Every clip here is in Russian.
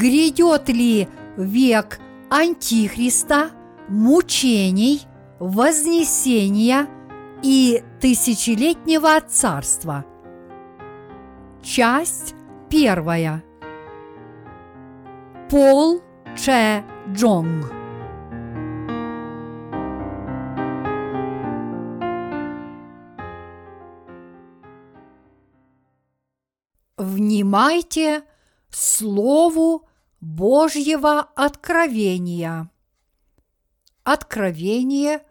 грядет ли век Антихриста, мучений, вознесения и тысячелетнего царства. Часть первая. Пол Че Джонг. Внимайте Слову Божьего откровения. Откровение,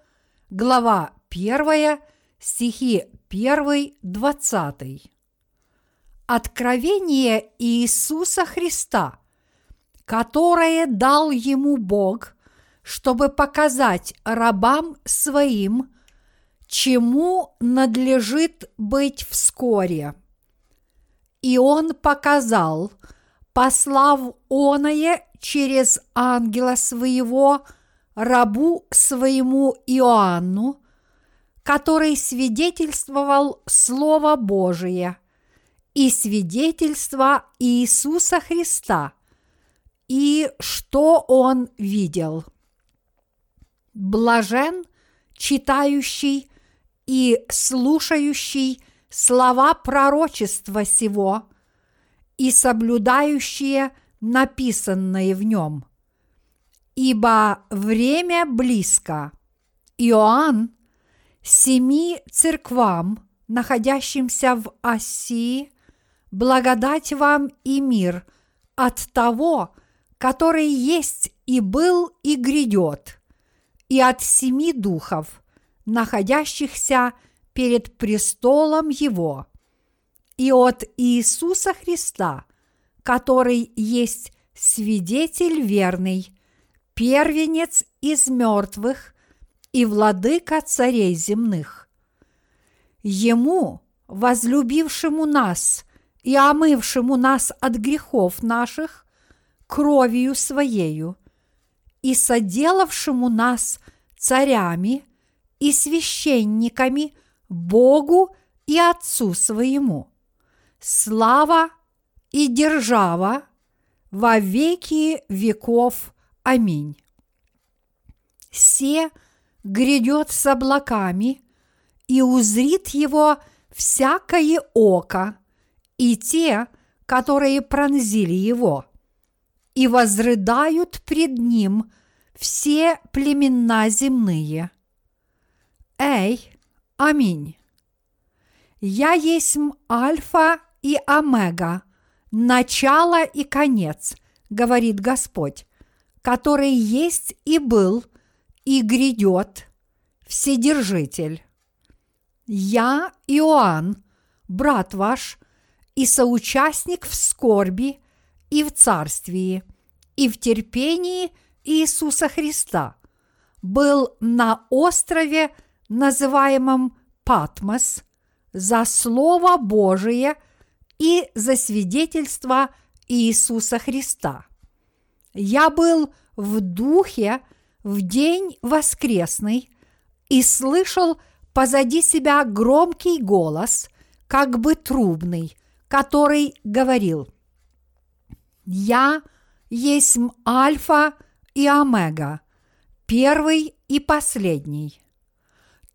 глава 1, стихи 1, 20. Откровение Иисуса Христа, которое дал ему Бог, чтобы показать рабам своим, чему надлежит быть вскоре. И он показал, послав оное через ангела своего рабу своему Иоанну, который свидетельствовал Слово Божие и свидетельство Иисуса Христа, и что он видел. Блажен читающий и слушающий слова пророчества сего и соблюдающие написанное в нем. Ибо время близко. Иоанн семи церквам, находящимся в Асии, благодать вам и мир от того, который есть и был и грядет, и от семи духов, находящихся перед престолом Его, и от Иисуса Христа, который есть свидетель верный, первенец из мертвых и владыка царей земных. Ему, возлюбившему нас и омывшему нас от грехов наших кровью Своею, и соделавшему нас царями и священниками Богу и Отцу своему. Слава и держава во веки веков. Аминь. Се грядет с облаками, и узрит его всякое око, и те, которые пронзили его, и возрыдают пред ним все племена земные. Эй, аминь. Я есть Альфа и Омега, начало и конец, говорит Господь, который есть и был, и грядет, Вседержитель. Я, Иоанн, брат ваш, и соучастник в скорби и в царствии, и в терпении Иисуса Христа, был на острове, называемом Патмос, за Слово Божие и за свидетельство Иисуса Христа. Я был в духе в день воскресный и слышал позади себя громкий голос, как бы трубный, который говорил «Я есть Альфа и Омега, первый и последний.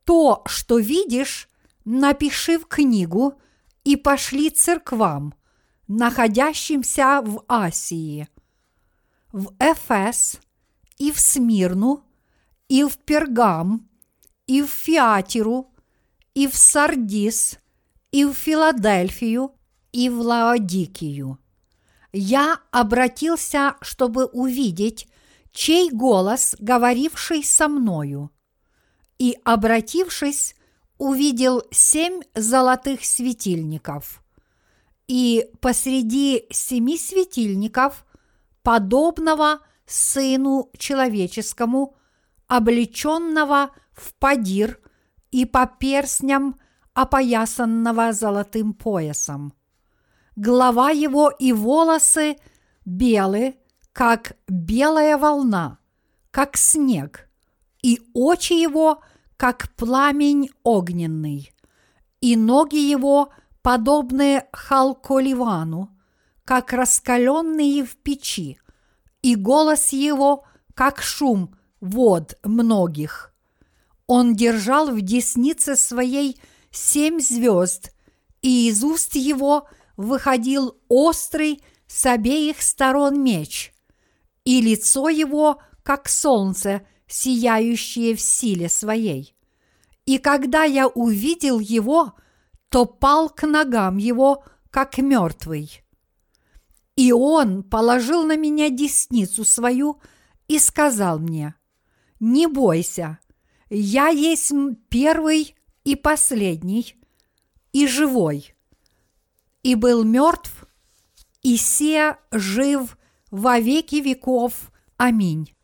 То, что видишь, напиши в книгу и пошли церквам, находящимся в Асии, в Эфес и в Смирну, и в Пергам, и в Фиатиру, и в Сардис, и в Филадельфию, и в Лаодикию. Я обратился, чтобы увидеть, чей голос, говоривший со мною. И, обратившись, увидел семь золотых светильников. И посреди семи светильников, подобного Сыну Человеческому, облеченного в падир и по перстням опоясанного золотым поясом. Голова его и волосы белы, как белая волна, как снег, и очи его – как пламень огненный, и ноги его подобны халколивану, как раскаленные в печи, и голос его, как шум вод многих. Он держал в деснице своей семь звезд, и из уст его выходил острый с обеих сторон меч, и лицо его, как солнце, сияющее в силе своей. И когда я увидел его, то пал к ногам его, как мертвый. И он положил на меня десницу свою и сказал мне, «Не бойся, я есть первый и последний, и живой, и был мертв, и се жив во веки веков. Аминь.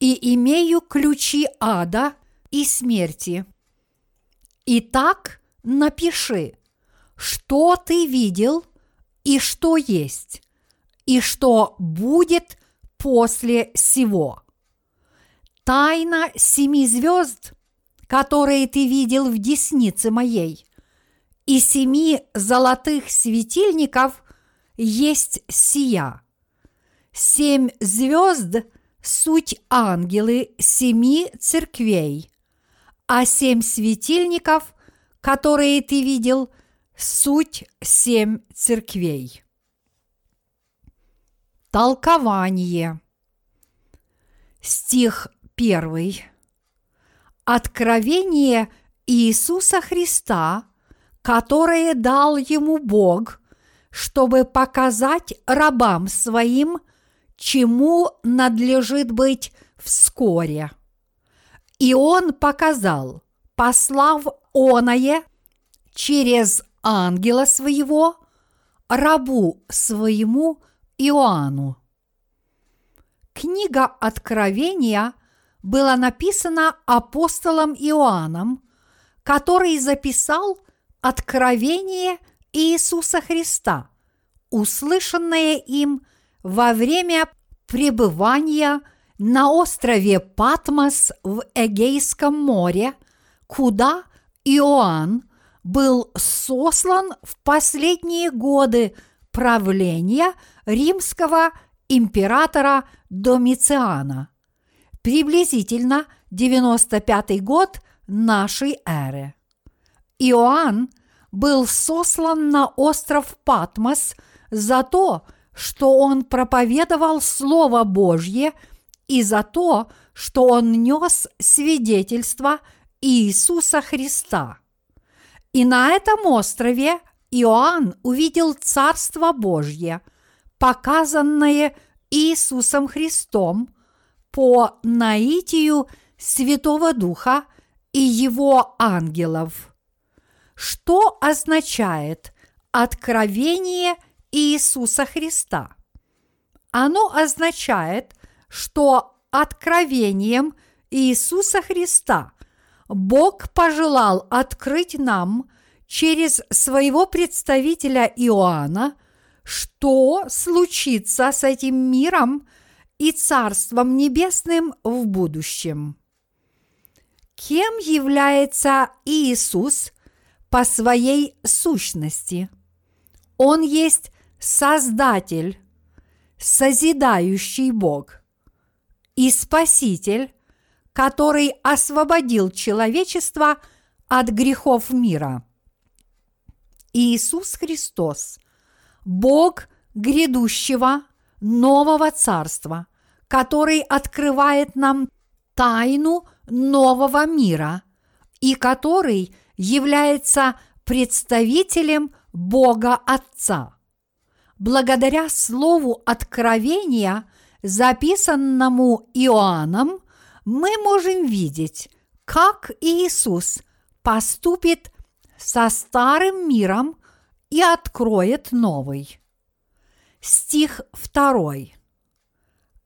И имею ключи ада и смерти. Итак, напиши, что ты видел и что есть, и что будет после сего. Тайна семи звезд, которые ты видел в деснице моей, и семи золотых светильников есть сия. Семь звезд – суть ангелы семи церквей, а семь светильников, которые ты видел, суть семь церквей. Толкование. Стих первый. Откровение Иисуса Христа, которое дал ему Бог, чтобы показать рабам своим, чему надлежит быть вскоре. И он показал, послав оное через ангела своего, рабу своему Иоанну. Книга Откровения была написана апостолом Иоанном, который записал откровение Иисуса Христа, услышанное им во время пребывания на острове Патмос в Эгейском море, куда Иоанн был сослан в последние годы правления римского императора Домициана, приблизительно 95 год нашей эры. Иоанн был сослан на остров Патмос за то, что он проповедовал Слово Божье и за то, что он нес свидетельство Иисуса Христа. И на этом острове Иоанн увидел Царство Божье, показанное Иисусом Христом по наитию Святого Духа и его ангелов. Что означает откровение Иисуса Христа? Оно означает, что откровением Иисуса Христа Бог пожелал открыть нам через своего представителя Иоанна, что случится с этим миром и Царством Небесным в будущем. Кем является Иисус по своей сущности? Он есть Создатель, созидающий Бог и Спаситель, который освободил человечество от грехов мира. Иисус Христос, Бог грядущего нового царства, который открывает нам тайну нового мира и который является представителем Бога Отца. Благодаря слову откровения, записанному Иоанном, мы можем видеть, как Иисус поступит со старым миром и откроет новый. Стих второй,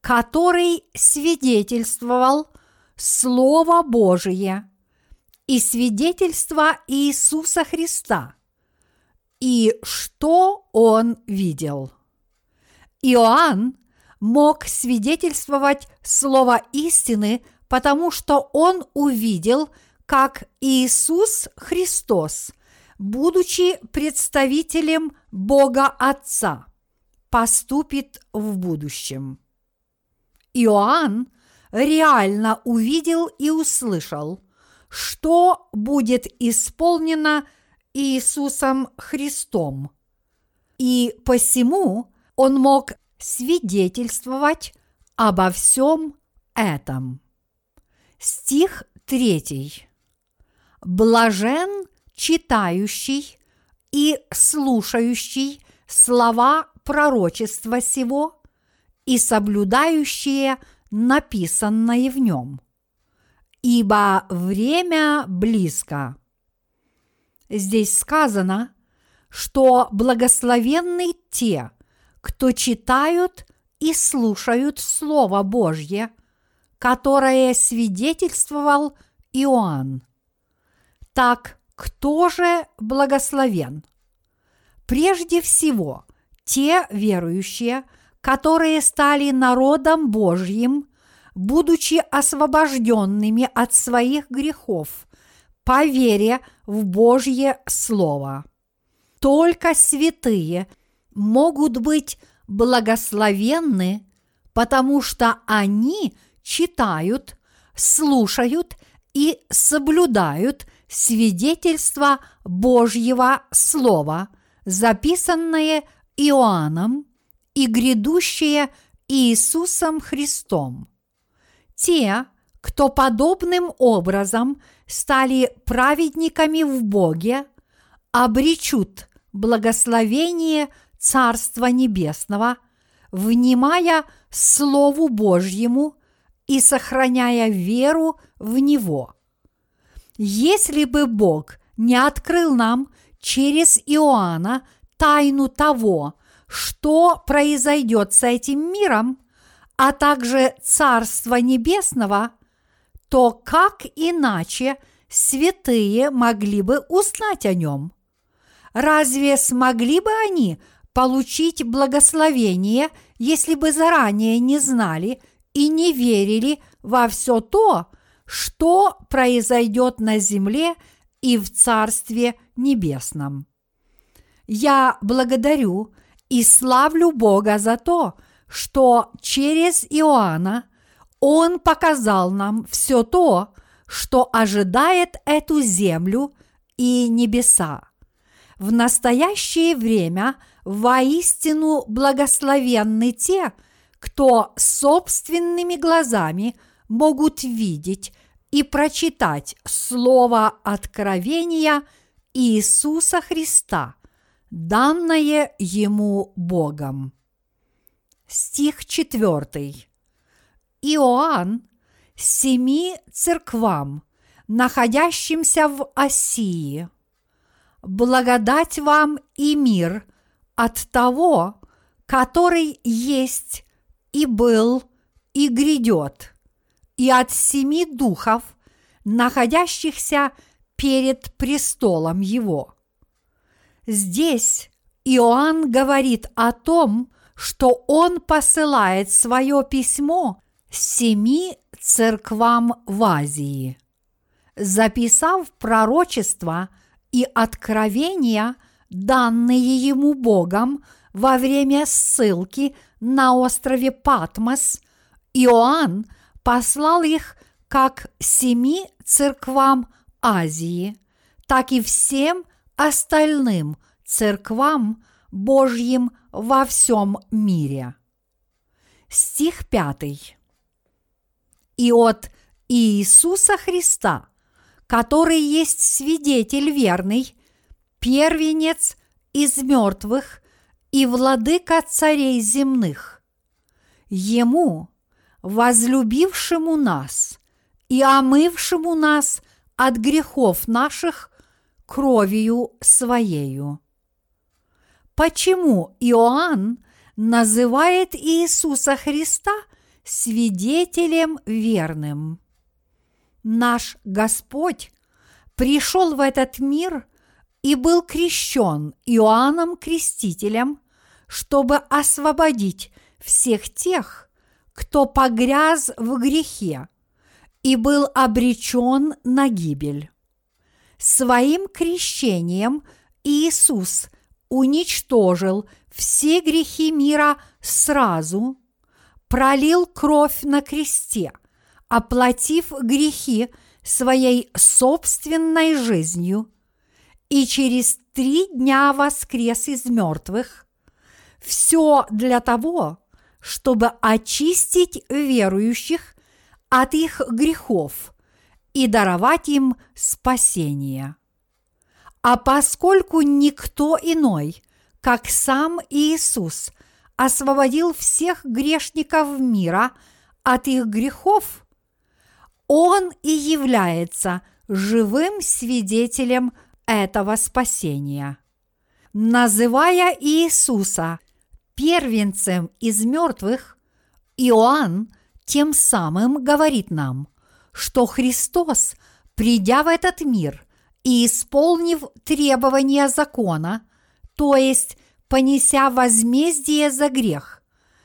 который свидетельствовал Слово Божие и свидетельство Иисуса Христа, и что он видел. Иоанн мог свидетельствовать слово истины, потому что он увидел, как Иисус Христос, будучи представителем Бога Отца, поступит в будущем. Иоанн реально увидел и услышал, что будет исполнено Иисусом Христом. И посему он мог свидетельствовать обо всем этом. Стих третий. Блажен читающий и слушающий слова пророчества сего и соблюдающие написанное в нем. Ибо время близко. Здесь сказано, что благословенны те, кто читают и слушают Слово Божье, которое свидетельствовал Иоанн. Так кто же благословен? Прежде всего, те верующие, которые стали народом Божьим, будучи освобожденными от своих грехов по вере в Божье Слово. Только святые могут быть благословенны, потому что они читают, слушают и соблюдают свидетельство Божьего Слова, записанное Иоанном и грядущее Иисусом Христом. Те, кто подобным образом стали праведниками в Боге, обречут благословение Царства Небесного, внимая Слову Божьему и сохраняя веру в Него. Если бы Бог не открыл нам через Иоанна тайну того, что произойдет с этим миром, а также Царства Небесного, то как иначе святые могли бы узнать о нем? Разве смогли бы они получить благословение, если бы заранее не знали и не верили во все то, что произойдет на земле и в Царстве Небесном. Я благодарю и славлю Бога за то, что через Иоанна Он показал нам все то, что ожидает эту землю и небеса. В настоящее время воистину благословенны те, кто собственными глазами могут видеть и прочитать слово откровения Иисуса Христа, данное ему Богом. Стих 4. Иоанн семи церквам, находящимся в Осии. Благодать вам и мир от того, который есть и был и грядет, и от семи духов, находящихся перед престолом его. Здесь Иоанн говорит о том, что он посылает свое письмо семи церквам в Азии. Записав пророчества и откровения, данные ему Богом во время ссылки на острове Патмос, Иоанн послал их как семи церквам Азии, так и всем остальным церквам Божьим во всем мире. Стих пятый и от Иисуса Христа, который есть свидетель верный, первенец из мертвых и владыка царей земных. Ему, возлюбившему нас и омывшему нас от грехов наших кровью Своею. Почему Иоанн называет Иисуса Христа – свидетелем верным. Наш Господь пришел в этот мир и был крещен Иоанном Крестителем, чтобы освободить всех тех, кто погряз в грехе и был обречен на гибель. Своим крещением Иисус уничтожил все грехи мира сразу пролил кровь на кресте, оплатив грехи своей собственной жизнью, и через три дня воскрес из мертвых. Все для того, чтобы очистить верующих от их грехов и даровать им спасение. А поскольку никто иной, как сам Иисус, освободил всех грешников мира от их грехов, Он и является живым свидетелем этого спасения. Называя Иисуса первенцем из мертвых, Иоанн тем самым говорит нам, что Христос, придя в этот мир и исполнив требования закона, то есть понеся возмездие за грех,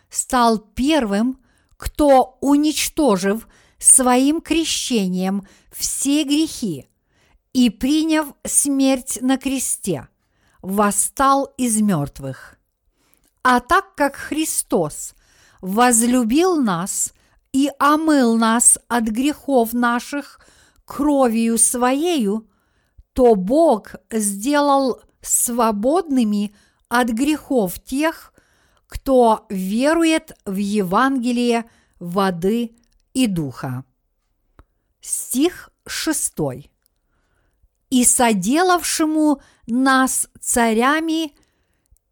стал первым, кто, уничтожив своим крещением все грехи и приняв смерть на кресте, восстал из мертвых. А так как Христос возлюбил нас и омыл нас от грехов наших кровью Своею, то Бог сделал свободными от грехов тех, кто верует в Евангелие воды и духа. Стих 6. И соделавшему нас царями –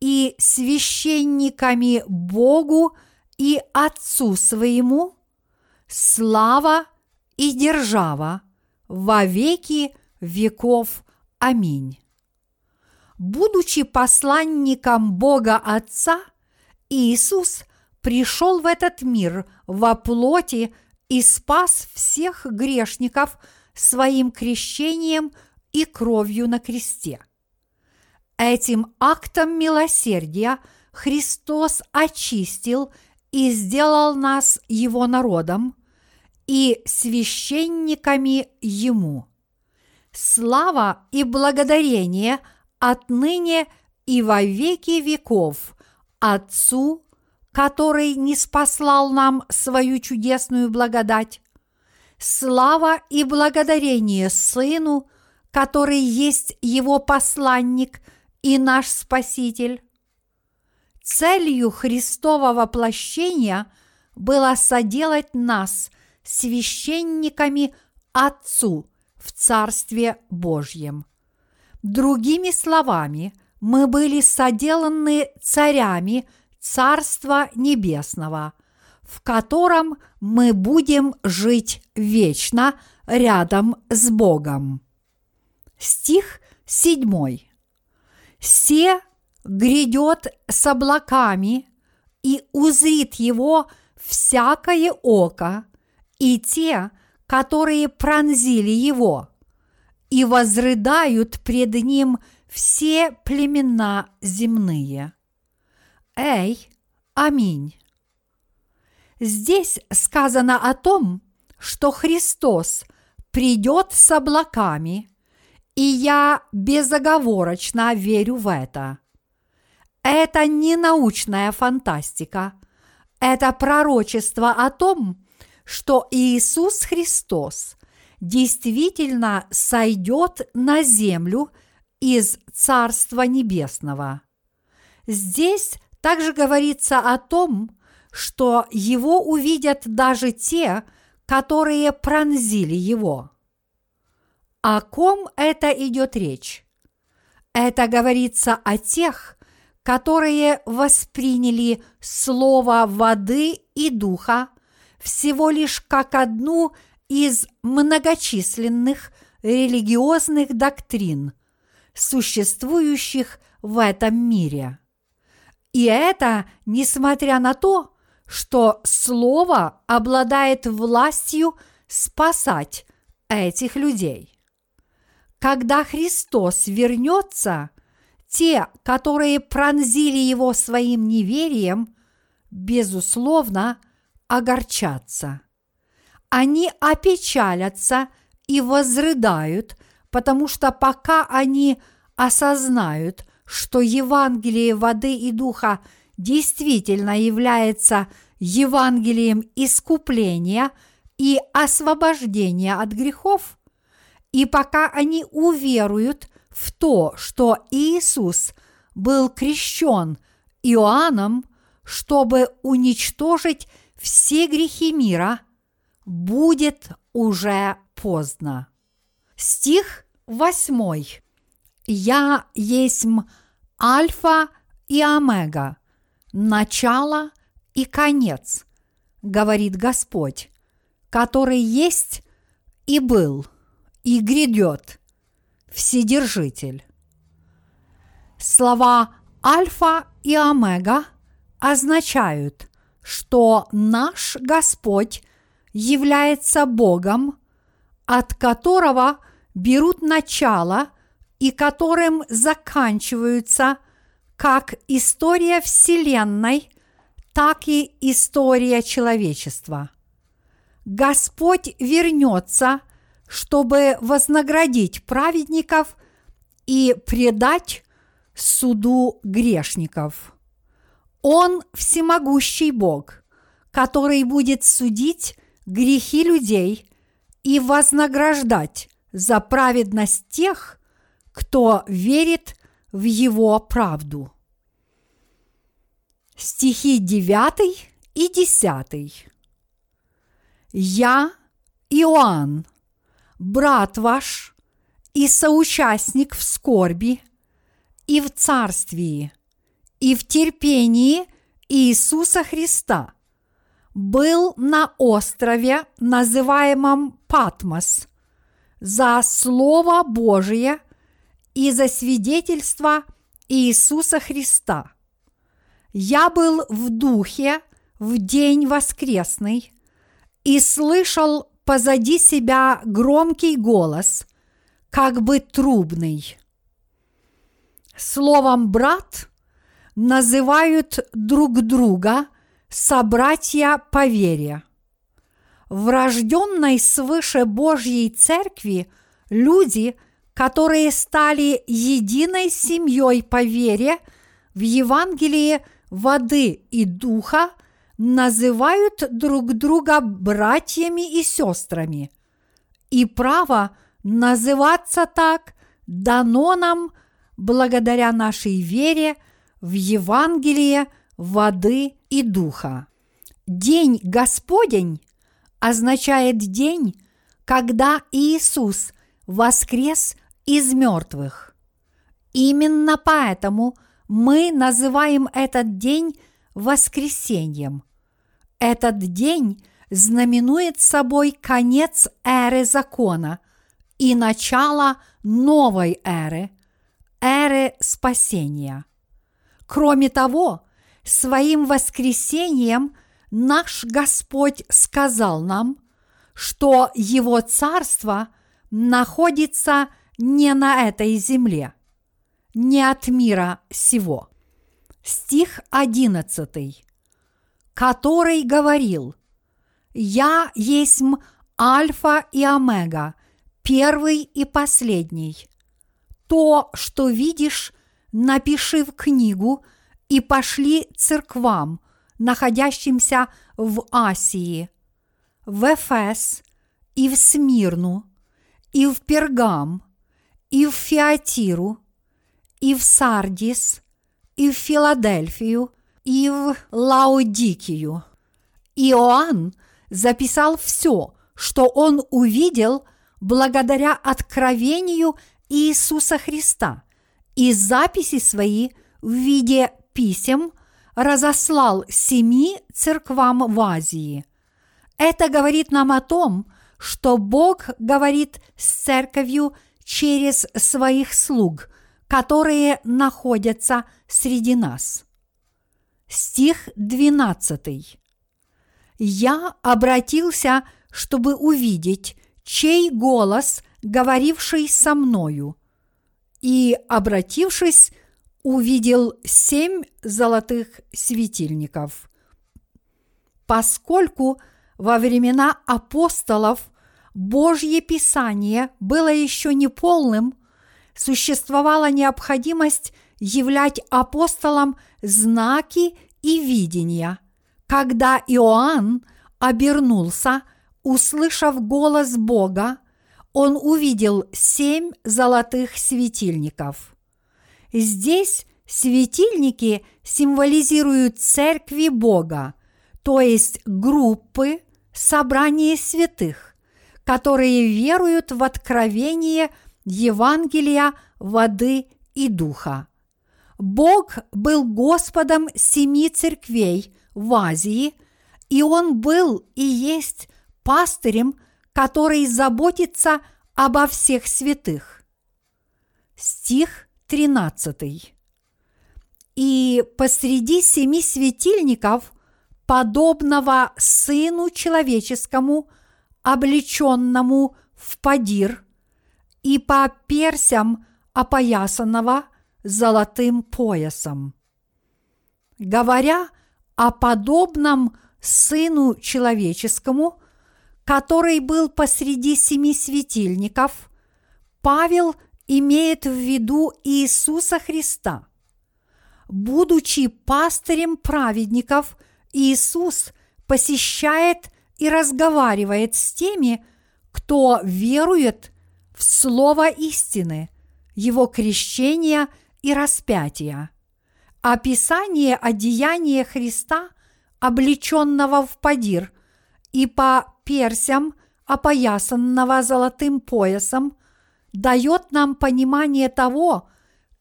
и священниками Богу и Отцу своему, слава и держава во веки веков. Аминь. Будучи посланником Бога Отца, Иисус пришел в этот мир во плоти и спас всех грешников своим крещением и кровью на кресте – Этим актом милосердия Христос очистил и сделал нас Его народом и священниками Ему. Слава и благодарение отныне и во веки веков Отцу, который не спаслал нам свою чудесную благодать. Слава и благодарение Сыну, который есть Его посланник – и наш Спаситель. Целью Христового воплощения было соделать нас священниками Отцу в Царстве Божьем. Другими словами, мы были соделаны царями Царства Небесного, в котором мы будем жить вечно рядом с Богом. Стих седьмой все грядет с облаками, и узрит его всякое око, и те, которые пронзили его, и возрыдают пред ним все племена земные. Эй, аминь. Здесь сказано о том, что Христос придет с облаками – и я безоговорочно верю в это. Это не научная фантастика. Это пророчество о том, что Иисус Христос действительно сойдет на землю из Царства Небесного. Здесь также говорится о том, что его увидят даже те, которые пронзили его. О ком это идет речь? Это говорится о тех, которые восприняли слово воды и духа всего лишь как одну из многочисленных религиозных доктрин, существующих в этом мире. И это несмотря на то, что Слово обладает властью спасать этих людей. Когда Христос вернется, те, которые пронзили его своим неверием, безусловно, огорчатся. Они опечалятся и возрыдают, потому что пока они осознают, что Евангелие воды и духа действительно является Евангелием искупления и освобождения от грехов, и пока они уверуют в то, что Иисус был крещен Иоанном, чтобы уничтожить все грехи мира, будет уже поздно. Стих восьмой. «Я есть Альфа и Омега, начало и конец, говорит Господь, который есть и был, и грядет, Вседержитель. Слова Альфа и Омега означают, что наш Господь является Богом, от которого берут начало и которым заканчиваются как история Вселенной, так и история человечества. Господь вернется, чтобы вознаградить праведников и предать суду грешников. Он всемогущий Бог, который будет судить грехи людей и вознаграждать за праведность тех, кто верит в Его правду. Стихи 9 и 10. Я, Иоанн, брат ваш и соучастник в скорби и в царствии и в терпении Иисуса Христа, был на острове, называемом Патмос, за Слово Божие и за свидетельство Иисуса Христа. Я был в духе в день воскресный и слышал позади себя громкий голос, как бы трубный. Словом «брат» называют друг друга собратья по вере. В рожденной свыше Божьей Церкви люди – которые стали единой семьей по вере в Евангелии воды и духа, называют друг друга братьями и сестрами. И право называться так дано нам благодаря нашей вере в Евангелие воды и духа. День Господень означает день, когда Иисус воскрес из мертвых. Именно поэтому мы называем этот день воскресением. Этот день знаменует собой конец эры закона и начало новой эры, эры спасения. Кроме того, своим воскресением наш Господь сказал нам, что Его Царство находится не на этой земле, не от мира сего. Стих одиннадцатый, который говорил, «Я есть Альфа и Омега, первый и последний. То, что видишь, напиши в книгу и пошли церквам, находящимся в Асии, в Эфес и в Смирну, и в Пергам, и в Фиатиру, и в Сардис, и в Филадельфию, и в Лаодикию. Иоанн записал все, что он увидел благодаря откровению Иисуса Христа, и записи свои в виде писем разослал семи церквам в Азии. Это говорит нам о том, что Бог говорит с церковью через своих слуг, которые находятся среди нас. Стих 12. Я обратился, чтобы увидеть, чей голос, говоривший со мною, и, обратившись, увидел семь золотых светильников. Поскольку во времена апостолов Божье Писание было еще не полным, существовала необходимость являть апостолам знаки и видения, Когда Иоанн обернулся, услышав голос Бога, он увидел семь золотых светильников. Здесь светильники символизируют церкви Бога, то есть группы, собрание святых, которые веруют в откровение Евангелия воды и духа. Бог был Господом семи церквей в Азии, и Он был и есть пастырем, который заботится обо всех святых. Стих 13. И посреди семи светильников, подобного Сыну Человеческому, облеченному в падир, и по персям опоясанного золотым поясом. Говоря о подобном Сыну Человеческому, который был посреди семи светильников, Павел имеет в виду Иисуса Христа. Будучи пастырем праведников, Иисус посещает и разговаривает с теми, кто верует в Слово истины, Его крещение и распятие. Описание одеяния Христа, облеченного в падир, и по персям, опоясанного золотым поясом, дает нам понимание того,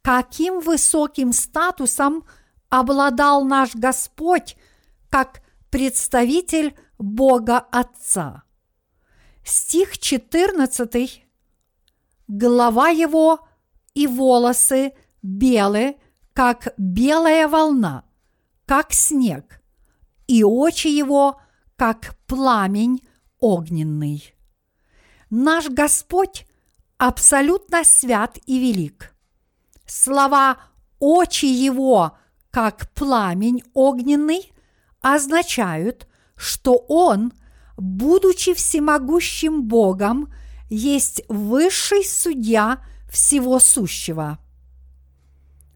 каким высоким статусом обладал наш Господь как представитель Бога Отца. Стих 14, глава его и волосы белые, как белая волна, как снег, и очи его, как пламень огненный. Наш Господь абсолютно свят и велик. Слова «очи его, как пламень огненный» означают, что Он, будучи всемогущим Богом, есть высший судья всего сущего.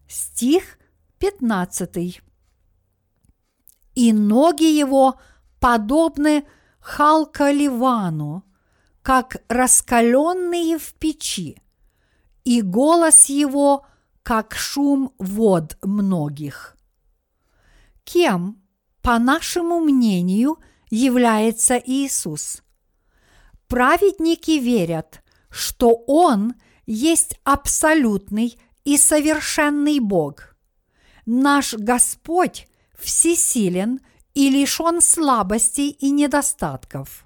Стих 15. И ноги его подобны халкаливану, как раскаленные в печи, и голос его, как шум вод многих. Кем, по нашему мнению, является Иисус? Праведники верят, что Он есть абсолютный и совершенный Бог. Наш Господь всесилен и лишен слабостей и недостатков.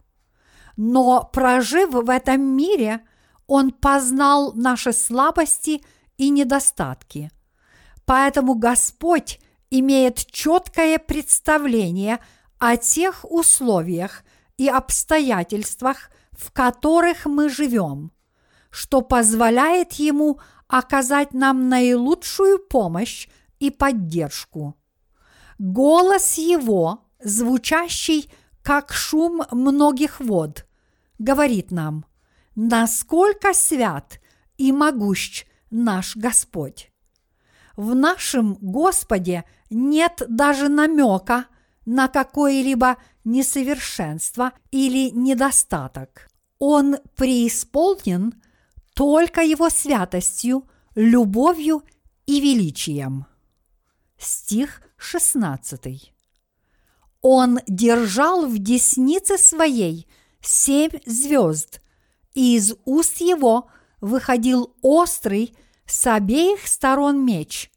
Но прожив в этом мире, Он познал наши слабости и недостатки. Поэтому Господь имеет четкое представление о тех условиях и обстоятельствах, в которых мы живем, что позволяет Ему оказать нам наилучшую помощь и поддержку. Голос Его, звучащий как шум многих вод, говорит нам, насколько свят и могущ наш Господь. В нашем Господе нет даже намека на какое-либо несовершенство или недостаток. Он преисполнен только Его святостью, любовью и величием. Стих 16. Он держал в деснице своей семь звезд, и из уст его выходил острый с обеих сторон меч,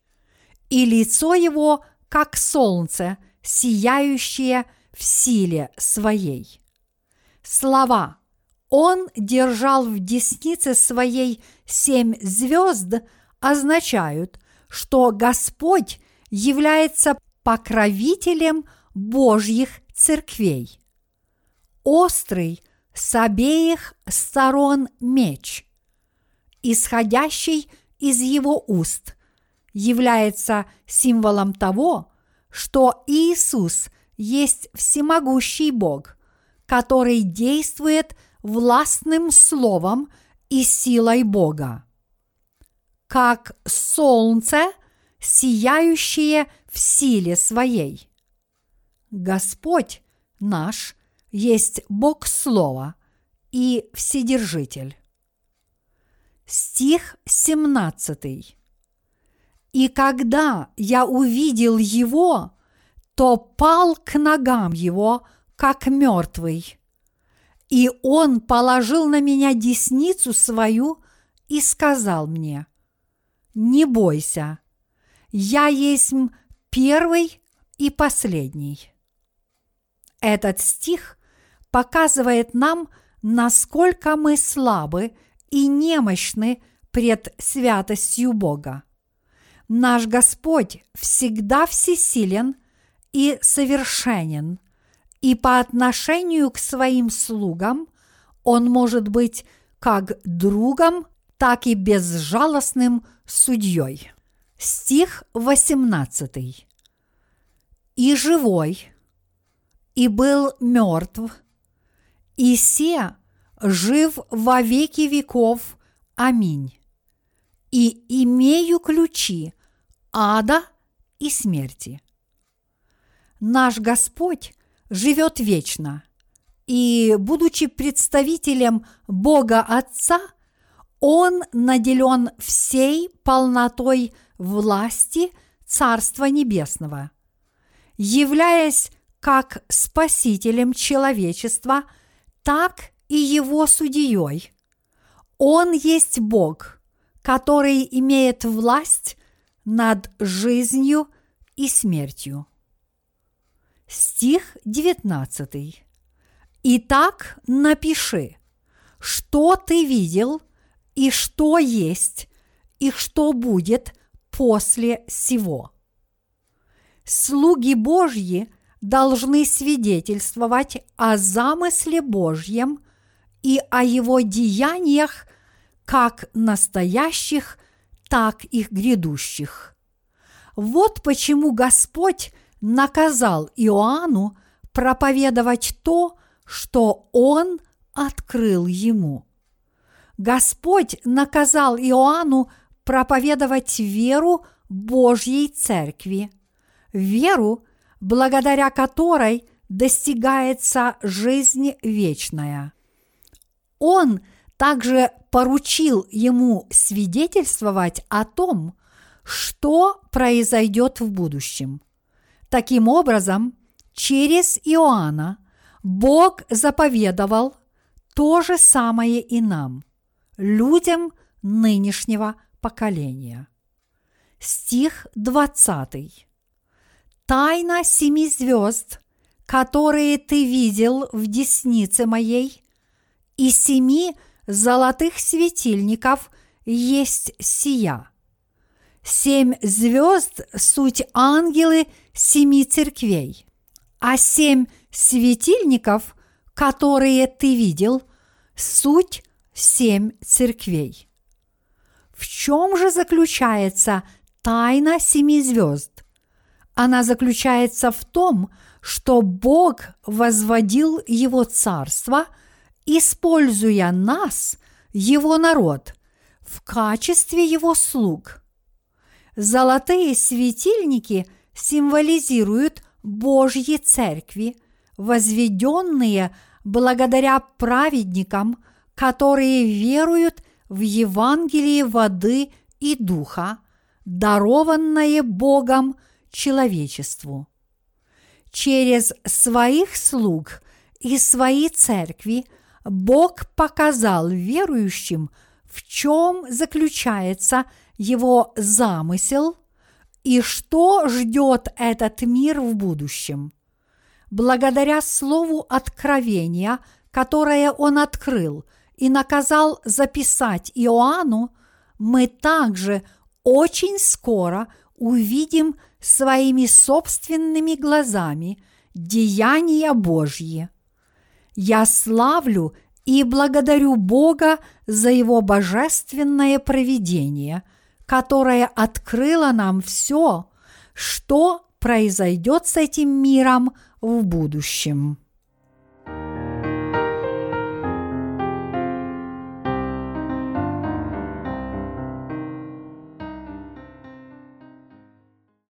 и лицо его, как солнце, сияющее в силе своей. Слова «Он держал в деснице своей семь звезд» означают, что Господь является покровителем Божьих церквей. Острый с обеих сторон меч, исходящий из его уст, является символом того, что Иисус есть всемогущий Бог, который действует властным словом и силой Бога. Как солнце, сияющее в силе своей – Господь наш есть Бог Слова и Вседержитель. Стих 17. И когда я увидел его, то пал к ногам его, как мертвый. И он положил на меня десницу свою и сказал мне, «Не бойся, я есть первый и последний». Этот стих показывает нам, насколько мы слабы и немощны пред святостью Бога. Наш Господь всегда всесилен и совершенен, и по отношению к своим слугам Он может быть как другом, так и безжалостным судьей. Стих 18. «И живой, и был мертв, и се жив во веки веков. Аминь. И имею ключи ада и смерти. Наш Господь живет вечно, и, будучи представителем Бога Отца, Он наделен всей полнотой власти Царства Небесного. Являясь как спасителем человечества, так и его судьей. Он есть Бог, который имеет власть над жизнью и смертью. Стих 19. Итак, напиши, что ты видел и что есть, и что будет после сего. Слуги Божьи должны свидетельствовать о замысле Божьем и о его деяниях как настоящих, так и грядущих. Вот почему Господь наказал Иоанну проповедовать то, что он открыл ему. Господь наказал Иоанну проповедовать веру Божьей Церкви, веру, благодаря которой достигается жизнь вечная. Он также поручил ему свидетельствовать о том, что произойдет в будущем. Таким образом, через Иоанна Бог заповедовал то же самое и нам, людям нынешнего поколения. Стих 20. Тайна семи звезд, которые ты видел в деснице моей, и семи золотых светильников есть сия. Семь звезд – суть ангелы семи церквей, а семь светильников, которые ты видел, суть семь церквей. В чем же заключается тайна семи звезд? Она заключается в том, что Бог возводил Его царство, используя нас, Его народ, в качестве Его слуг. Золотые светильники символизируют Божьи церкви, возведенные благодаря праведникам, которые веруют в Евангелие воды и духа, дарованное Богом – человечеству. Через своих слуг и свои церкви Бог показал верующим, в чем заключается его замысел и что ждет этот мир в будущем. Благодаря слову откровения, которое он открыл и наказал записать Иоанну, мы также очень скоро увидим своими собственными глазами деяния Божьи. Я славлю и благодарю Бога за Его божественное провидение, которое открыло нам все, что произойдет с этим миром в будущем.